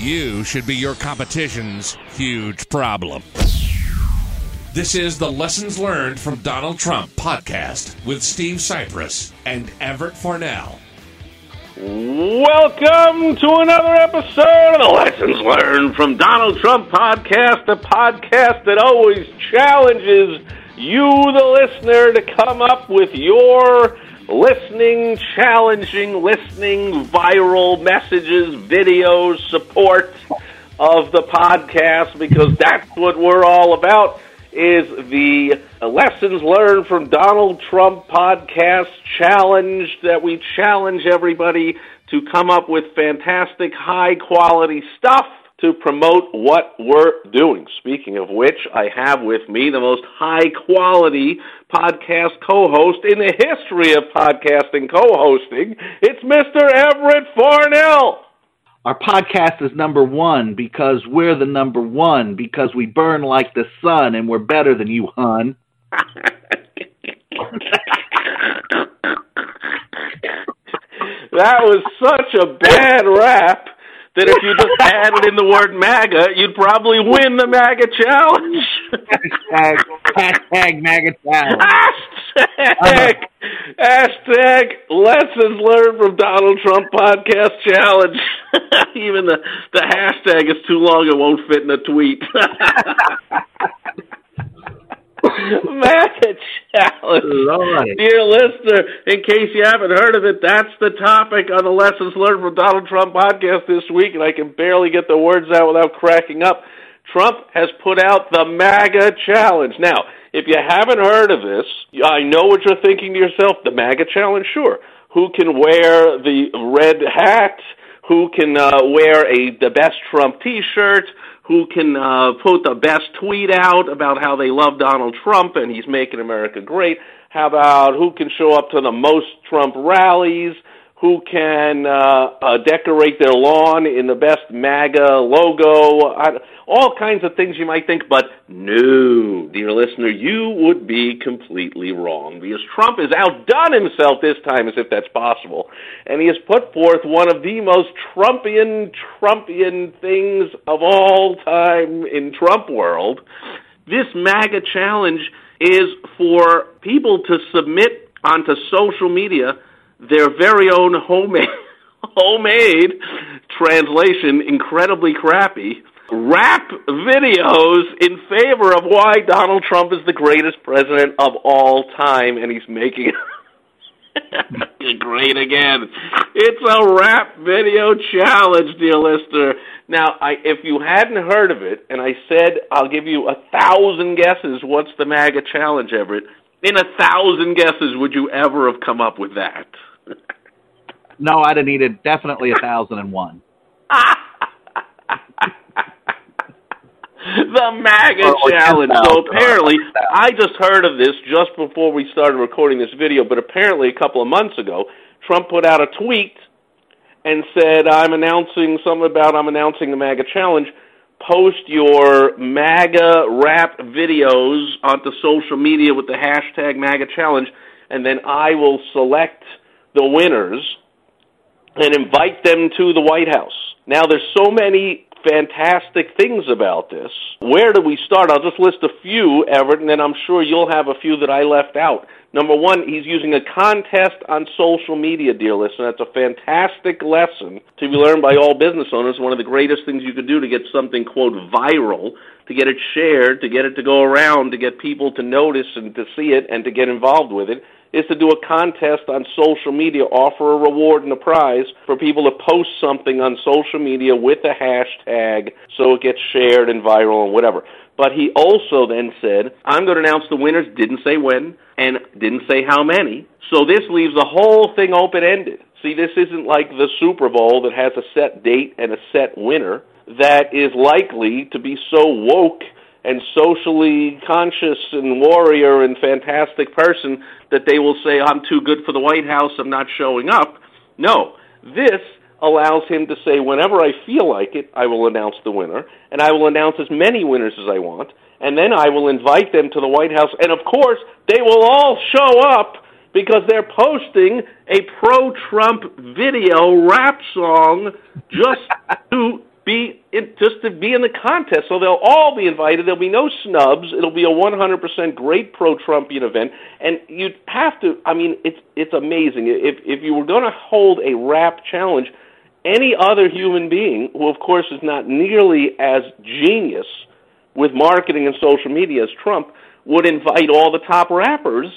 You should be your competition's huge problem. This is the Lessons Learned from Donald Trump podcast with Steve Sipress and Everett Farnell. Welcome to another episode of the Lessons Learned from Donald Trump podcast, a podcast that always challenges you, the listener, to come up with your listening, challenging, listening, viral messages, videos, support of the podcast because that's what we're all about is the Lessons Learned from Donald Trump podcast challenge that we challenge everybody to come up with fantastic, high quality stuff to promote what we're doing. Speaking of which, I have with me the most high quality podcast co host in the history of podcasting co hosting. It's Mr. Everett Farnell. Our podcast is number one because we're the number one because we burn like the sun and we're better than you, hun. That was such a bad rap that if you just added in the word MAGA, you'd probably win the MAGA challenge. hashtag, hashtag MAGA challenge. hashtag, hashtag lessons learned from Donald Trump podcast challenge. Even the, the hashtag is too long, it won't fit in a tweet. MAGA challenge. Lord. Dear listener, in case you haven't heard of it, that's the topic on the Lessons Learned from Donald Trump podcast this week, and I can barely get the words out without cracking up. Trump has put out the MAGA challenge. Now, if you haven't heard of this, I know what you're thinking to yourself. The MAGA challenge, sure. Who can wear the red hat? Who can uh, wear a the best Trump T-shirt? Who can uh, put the best tweet out about how they love Donald Trump and he's making America great? How about who can show up to the most Trump rallies? Who can uh, uh, decorate their lawn in the best MAGA logo? I, all kinds of things you might think, but no, dear listener, you would be completely wrong because Trump has outdone himself this time, as if that's possible, and he has put forth one of the most Trumpian, Trumpian things of all time in Trump world. This MAGA challenge is for people to submit onto social media their very own homemade homemade translation, incredibly crappy, rap videos in favor of why Donald Trump is the greatest president of all time, and he's making it great again. It's a rap video challenge, dear listener. Now, I, if you hadn't heard of it, and I said I'll give you a thousand guesses, what's the MAGA challenge, Everett? In a thousand guesses, would you ever have come up with that? No, I'd have needed definitely a thousand and one. the MAGA oh, or challenge. So apparently, oh, I just heard of this just before we started recording this video, but apparently a couple of months ago, Trump put out a tweet and said, I'm announcing something about I'm announcing the MAGA challenge. Post your MAGA rap videos onto social media with the hashtag MAGA challenge, and then I will select the winners and invite them to the White House. Now, there's so many fantastic things about this. Where do we start? I'll just list a few, Everett, and then I'm sure you'll have a few that I left out. Number one, he's using a contest on social media, dear listener. That's a fantastic lesson to be learned by all business owners. One of the greatest things you could do to get something, quote, viral, to get it shared, to get it to go around, to get people to notice and to see it and to get involved with it, is to do a contest on social media, offer a reward and a prize for people to post something on social media with a hashtag so it gets shared and viral and whatever. But he also then said, I'm going to announce the winners, didn't say when, and didn't say how many. So this leaves the whole thing open ended. See, this isn't like the Super Bowl that has a set date and a set winner that is likely to be so woke and socially conscious and warrior and fantastic person that they will say, I'm too good for the White House, I'm not showing up. No, this allows him to say, whenever I feel like it, I will announce the winner, and I will announce as many winners as I want, and then I will invite them to the White House, and of course, they will all show up because they're posting a pro Trump video rap song just to be just to be in the contest. So they'll all be invited. There'll be no snubs. It'll be a 100% great pro-Trumpian event, and you'd have to. I mean, it's it's amazing. If if you were going to hold a rap challenge, any other human being, who of course is not nearly as genius with marketing and social media as Trump, would invite all the top rappers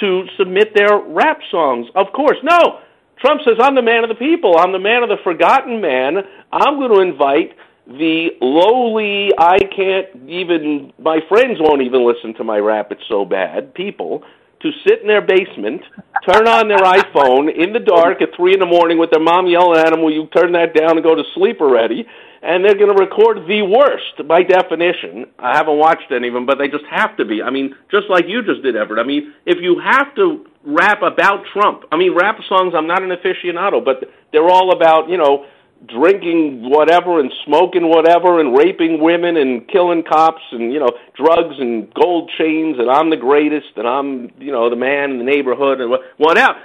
to submit their rap songs. Of course, no. Trump says, I'm the man of the people. I'm the man of the forgotten man. I'm going to invite the lowly, I can't even, my friends won't even listen to my rap, it's so bad, people to sit in their basement, turn on their iPhone in the dark at 3 in the morning with their mom yelling at them, Will you turn that down and go to sleep already? And they're going to record the worst by definition. I haven't watched any of them, but they just have to be. I mean, just like you just did, Everett. I mean, if you have to rap about Trump. I mean, rap songs, I'm not an aficionado, but they're all about, you know, drinking whatever and smoking whatever and raping women and killing cops and, you know, drugs and gold chains and I'm the greatest and I'm, you know, the man in the neighborhood and whatever.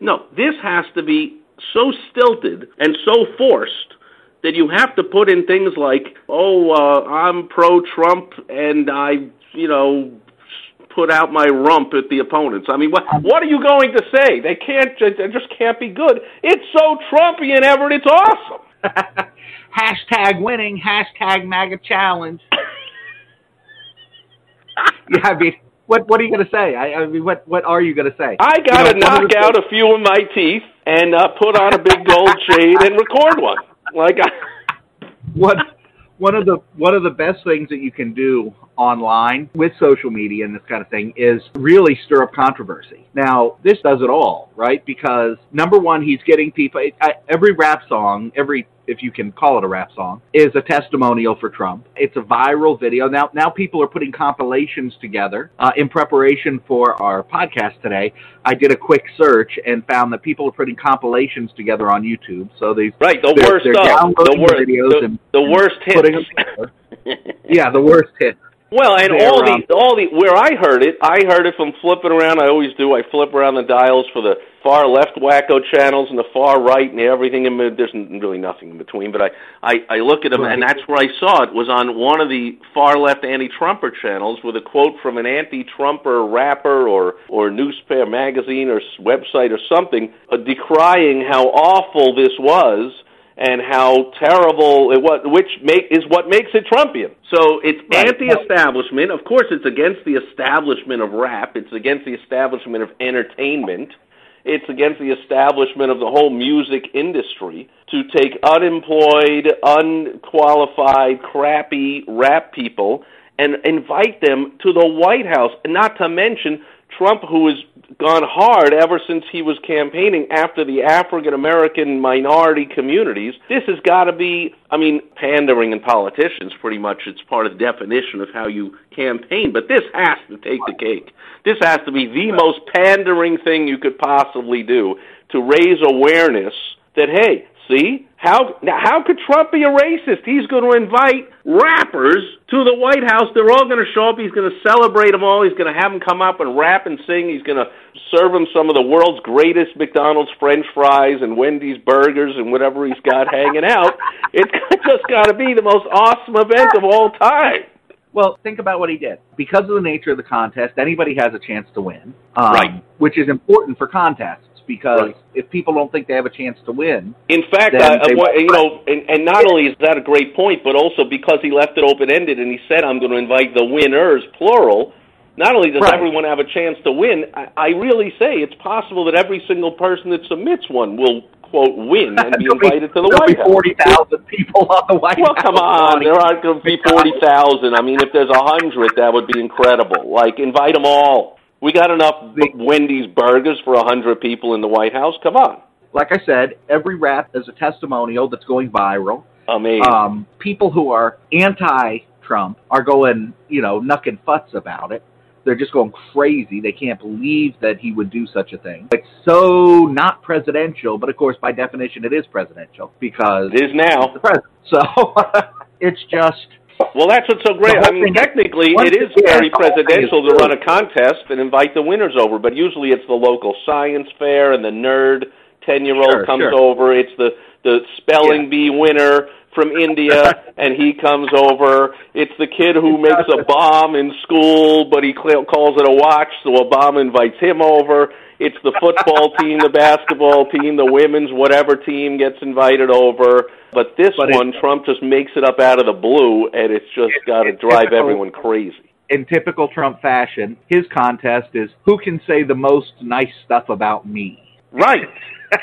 No, this has to be so stilted and so forced that you have to put in things like, oh, uh, I'm pro Trump and I, you know, put out my rump at the opponents. I mean, what what are you going to say? They can't. They just can't be good. It's so Trumpian, Everett. It's awesome. hashtag winning. Hashtag MAGA challenge. yeah, I mean, what what are you going to say? I, I mean, what what are you going to say? I got to you know, knock out a few of my teeth and uh, put on a big gold chain and record one. Like I, what one of the one of the best things that you can do online with social media and this kind of thing is really stir up controversy. Now, this does it all, right? Because number one, he's getting people. Every rap song, every if you can call it a rap song, is a testimonial for Trump. It's a viral video. Now, now people are putting compilations together uh, in preparation for our podcast today. I did a quick search and found that people are putting compilations together on YouTube. So these right, the they're, worst they're stuff, the worst, videos the, and the worst hits. yeah, the worst hits. Well, and all the all the where I heard it, I heard it from flipping around. I always do. I flip around the dials for the far left wacko channels and the far right and everything. In there's really nothing in between. But I I, I look at them, right. and that's where I saw it was on one of the far left anti-Trumper channels with a quote from an anti-Trumper rapper or or newspaper, magazine, or website or something, uh, decrying how awful this was and how terrible it was, which make, is what makes it Trumpian. So it's right. anti-establishment. Of course, it's against the establishment of rap. It's against the establishment of entertainment. It's against the establishment of the whole music industry to take unemployed, unqualified, crappy rap people and invite them to the White House. And not to mention Trump, who has gone hard ever since he was campaigning after the African American minority communities. This has got to be, I mean, pandering in politicians, pretty much. It's part of the definition of how you campaign. But this has to take the cake. This has to be the most pandering thing you could possibly do to raise awareness that, hey, See? How now how could Trump be a racist? He's going to invite rappers to the White House. They're all going to show up. He's going to celebrate them all. He's going to have them come up and rap and sing. He's going to serve them some of the world's greatest McDonald's French fries and Wendy's burgers and whatever he's got hanging out. It's just got to be the most awesome event of all time. Well, think about what he did. Because of the nature of the contest, anybody has a chance to win. Um, right. Which is important for contests because right. if people don't think they have a chance to win, in fact, uh, you know, and, and not only is that a great point, but also because he left it open ended and he said, "I'm going to invite the winners," plural. Not only does right. everyone have a chance to win, I, I really say it's possible that every single person that submits one will quote win and be invited to the White House. Forty thousand people on the White well, House. Well, come on, there aren't going to be forty thousand. I mean, if there's a hundred, that would be incredible. Like, invite them all. We got enough Wendy's burgers for a hundred people in the White House. Come on. Like I said, every rap is a testimonial that's going viral. Amazing. Um, people who are anti Trump are going, you know, knucking futs about it. They're just going crazy. They can't believe that he would do such a thing. It's so not presidential, but of course, by definition, it is presidential because It is now. the president. So it's just Well, that's what's so great. I mean, technically, it is very the whole thing presidential to run a contest and invite the winners over, but usually it's the local science fair and the nerd ten-year-old Sure, comes sure. over. It's the the spelling bee winner from India, and he comes over. It's the kid who makes a bomb in school, but he calls it a watch, so Obama invites him over. It's the football team, the basketball team, the women's whatever team gets invited over. But this But one, Trump just makes it up out of the blue, and it's just got to drive typical- everyone crazy. in typical Trump fashion, his contest is who can say the most nice stuff about me. Right.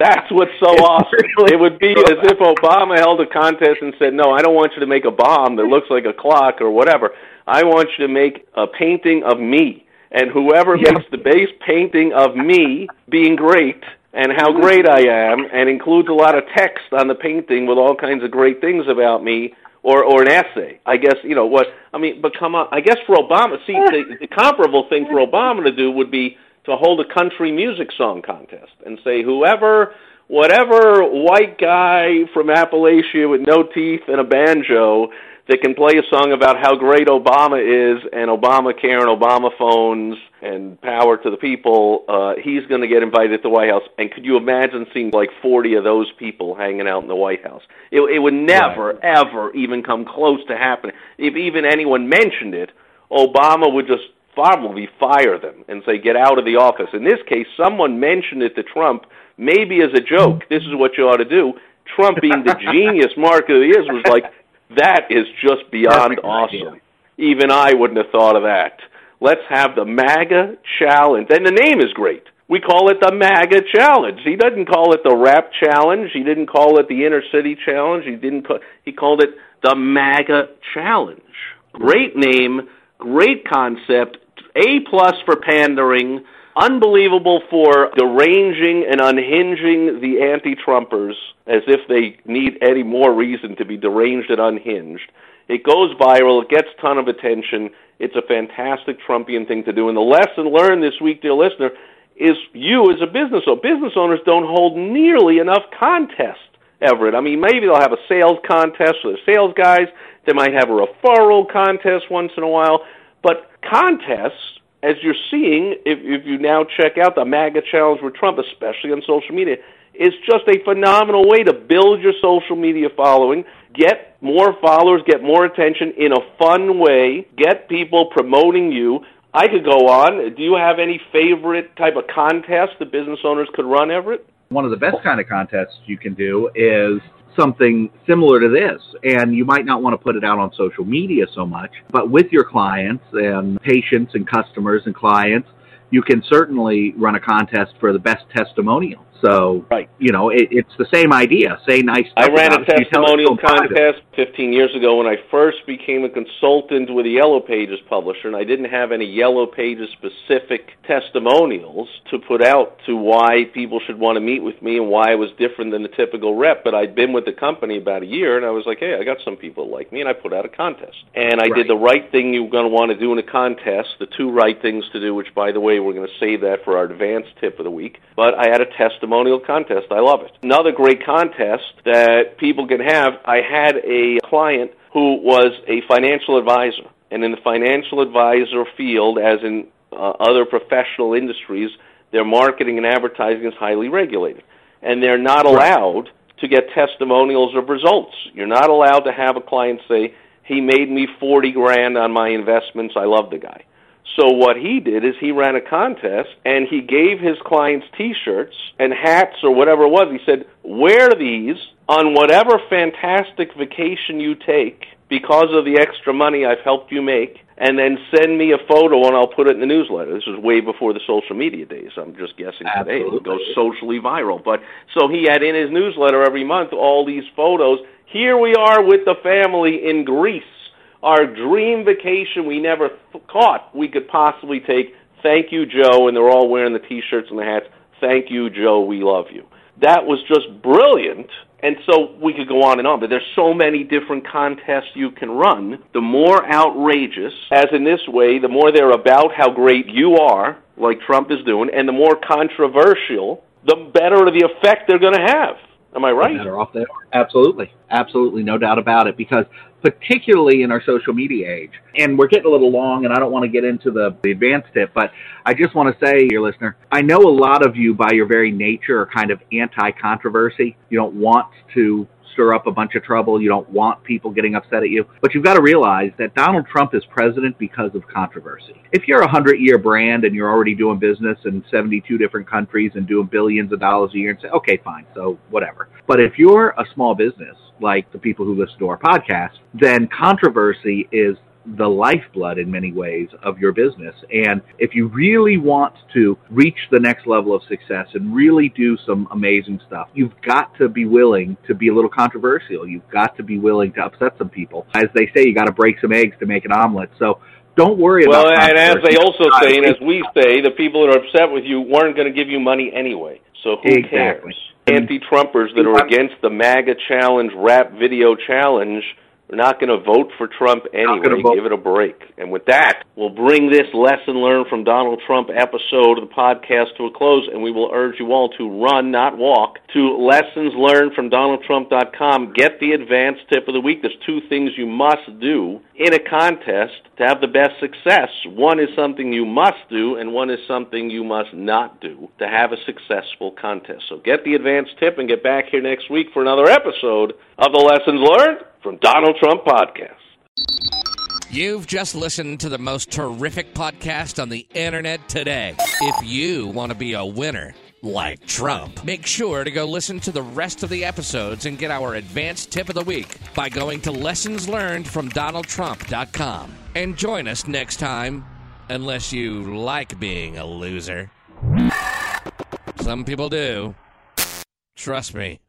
That's what's so It's awesome. really It would be as if Obama held a contest and said, "No, I don't want you to make a bomb that looks like a clock or whatever. I want you to make a painting of me." And whoever Yeah. makes the base painting of me being great and how mm-hmm. great I am and includes a lot of text on the painting with all kinds of great things about me or or an essay. I guess, you know, what I mean, but come on. I guess for Obama, see the, the comparable thing for Obama to do would be to hold a country music song contest and say whoever whatever white guy from Appalachia with no teeth and a banjo that can play a song about how great Obama is and Obamacare and Obama phones and power to the people, uh, he's going to get invited to the White House. And could you imagine seeing like 40 of those people hanging out in the White House? It, it would never, ever even come close to happening. If even anyone mentioned it, Obama would just probably fire them and say, get out of the office. In this case, someone mentioned it to Trump, maybe as a joke. This is what you ought to do. Trump, being the genius mark of the years, was like, that is just beyond Perfect awesome. idea. Even I wouldn't have thought of that. Let's have the MAGA challenge. And the name is great. We call it the MAGA challenge. He doesn't call it the rap challenge. He didn't call it the inner city challenge. He didn't call, he called it the MAGA challenge. Great name, great concept. A plus for pandering. Unbelievable for deranging and unhinging the anti-Trumpers as if they need any more reason to be deranged and unhinged. It goes viral. It gets a ton of attention. It's a fantastic Trumpian thing to do. And the lesson learned this week, dear listener, is you as a business owner. Business owners don't hold nearly enough contests, Everett. I mean, maybe they'll have a sales contest for their sales guys. They might have a referral contest once in a while. But contests, as you're seeing, if, if you now check out the MAGA challenge with Trump, especially on social media, it's just a phenomenal way to build your social media following, get more followers, get more attention in a fun way, get people promoting you. I could go on. Do you have any favorite type of contest that business owners could run, Everett? One of the best kind of contests you can do is something similar to this. And you might not want to put it out on social media so much, but with your clients and patients and customers and clients, you can certainly run a contest for the best testimonial. So, Right. you know, it, it's the same idea. Say nice I ran a about it. You tell it testimonial to them privately. contest 15 years ago when I first became a consultant with a Yellow Pages publisher, and I didn't have any Yellow Pages specific testimonials to put out to why people should want to meet with me and why I was different than the typical rep. But I'd been with the company about a year, and I was like, hey, I got some people that like me, and I put out a contest. And I Right. did the right thing you're going to want to do in a contest, the two right things to do, which, by the way, we're going to save that for our advanced tip of the week. But I had a testimonial contest. I love it. Another great contest that people can have, I had a client who was a financial advisor. And in the financial advisor field, as in uh, other professional industries, their marketing and advertising is highly regulated. And they're not allowed to get testimonials of results. You're not allowed to have a client say, he made me 40 grand on my investments. I love the guy. So what he did is he ran a contest and he gave his clients t-shirts and hats or whatever it was. He said, "Wear these on whatever fantastic vacation you take because of the extra money I've helped you make and then send me a photo and I'll put it in the newsletter." This was way before the social media days. I'm just guessing today it would go socially viral. But so he had in his newsletter every month all these photos. Here we are with the family in Greece our dream vacation we never th- thought we could possibly take. Thank you, Joe. And they're all wearing the t shirts and the hats. Thank you, Joe. We love you. That was just brilliant. And so we could go on and on, but there's so many different contests you can run. The more outrageous, as in this way, the more they're about how great you are, like Trump is doing, and the more controversial, the better the effect they're going to have. Am I right? Better off they are. Absolutely. Absolutely. No doubt about it. Because particularly in our social media age, and we're getting a little long and I don't want to get into the, the advanced tip, but I just want to say, your listener, I know a lot of you by your very nature are kind of anti-controversy. You don't want to stir up a bunch of trouble. You don't want people getting upset at you. But you've got to realize that Donald Trump is president because of controversy. If you're a hundred year brand and you're already doing business in 72 different countries and doing billions of dollars a year and say, okay, fine, so whatever. But if you're a small business, like the people who listen to our podcast, then controversy is the lifeblood in many ways of your business. And if you really want to reach the next level of success and really do some amazing stuff, you've got to be willing to be a little controversial. You've got to be willing to upset some people. As they say, you got to break some eggs to make an omelet. So don't worry well, about Well, and as they also say, and as we say, the people that are upset with you weren't going to give you money anyway. So who Exactly. cares? Anti-Trumpers that are against the MAGA challenge, rap video challenge, are not going to vote for Trump anyway. Give it a break. And with that, we'll bring this lesson learned from Donald Trump episode of the podcast to a close, and we will urge you all to run, not walk, to lessons learned from DonaldTrump.com. Get the advanced tip of the week. There's two things you must do in a contest to have the best success. One is something you must do, and one is something you must not do to have a successful contest. So get the advanced tip and get back here next week for another episode of the Lessons Learned from Donald Trump Podcast. You've just listened to the most terrific podcast on the internet today. If you want to be a winner, like Trump, make sure to go listen to the rest of the episodes and get our advanced tip of the week by going to lessons learned from donaldtrump.com. And join us next time, unless you like being a loser. Some people do. Trust me.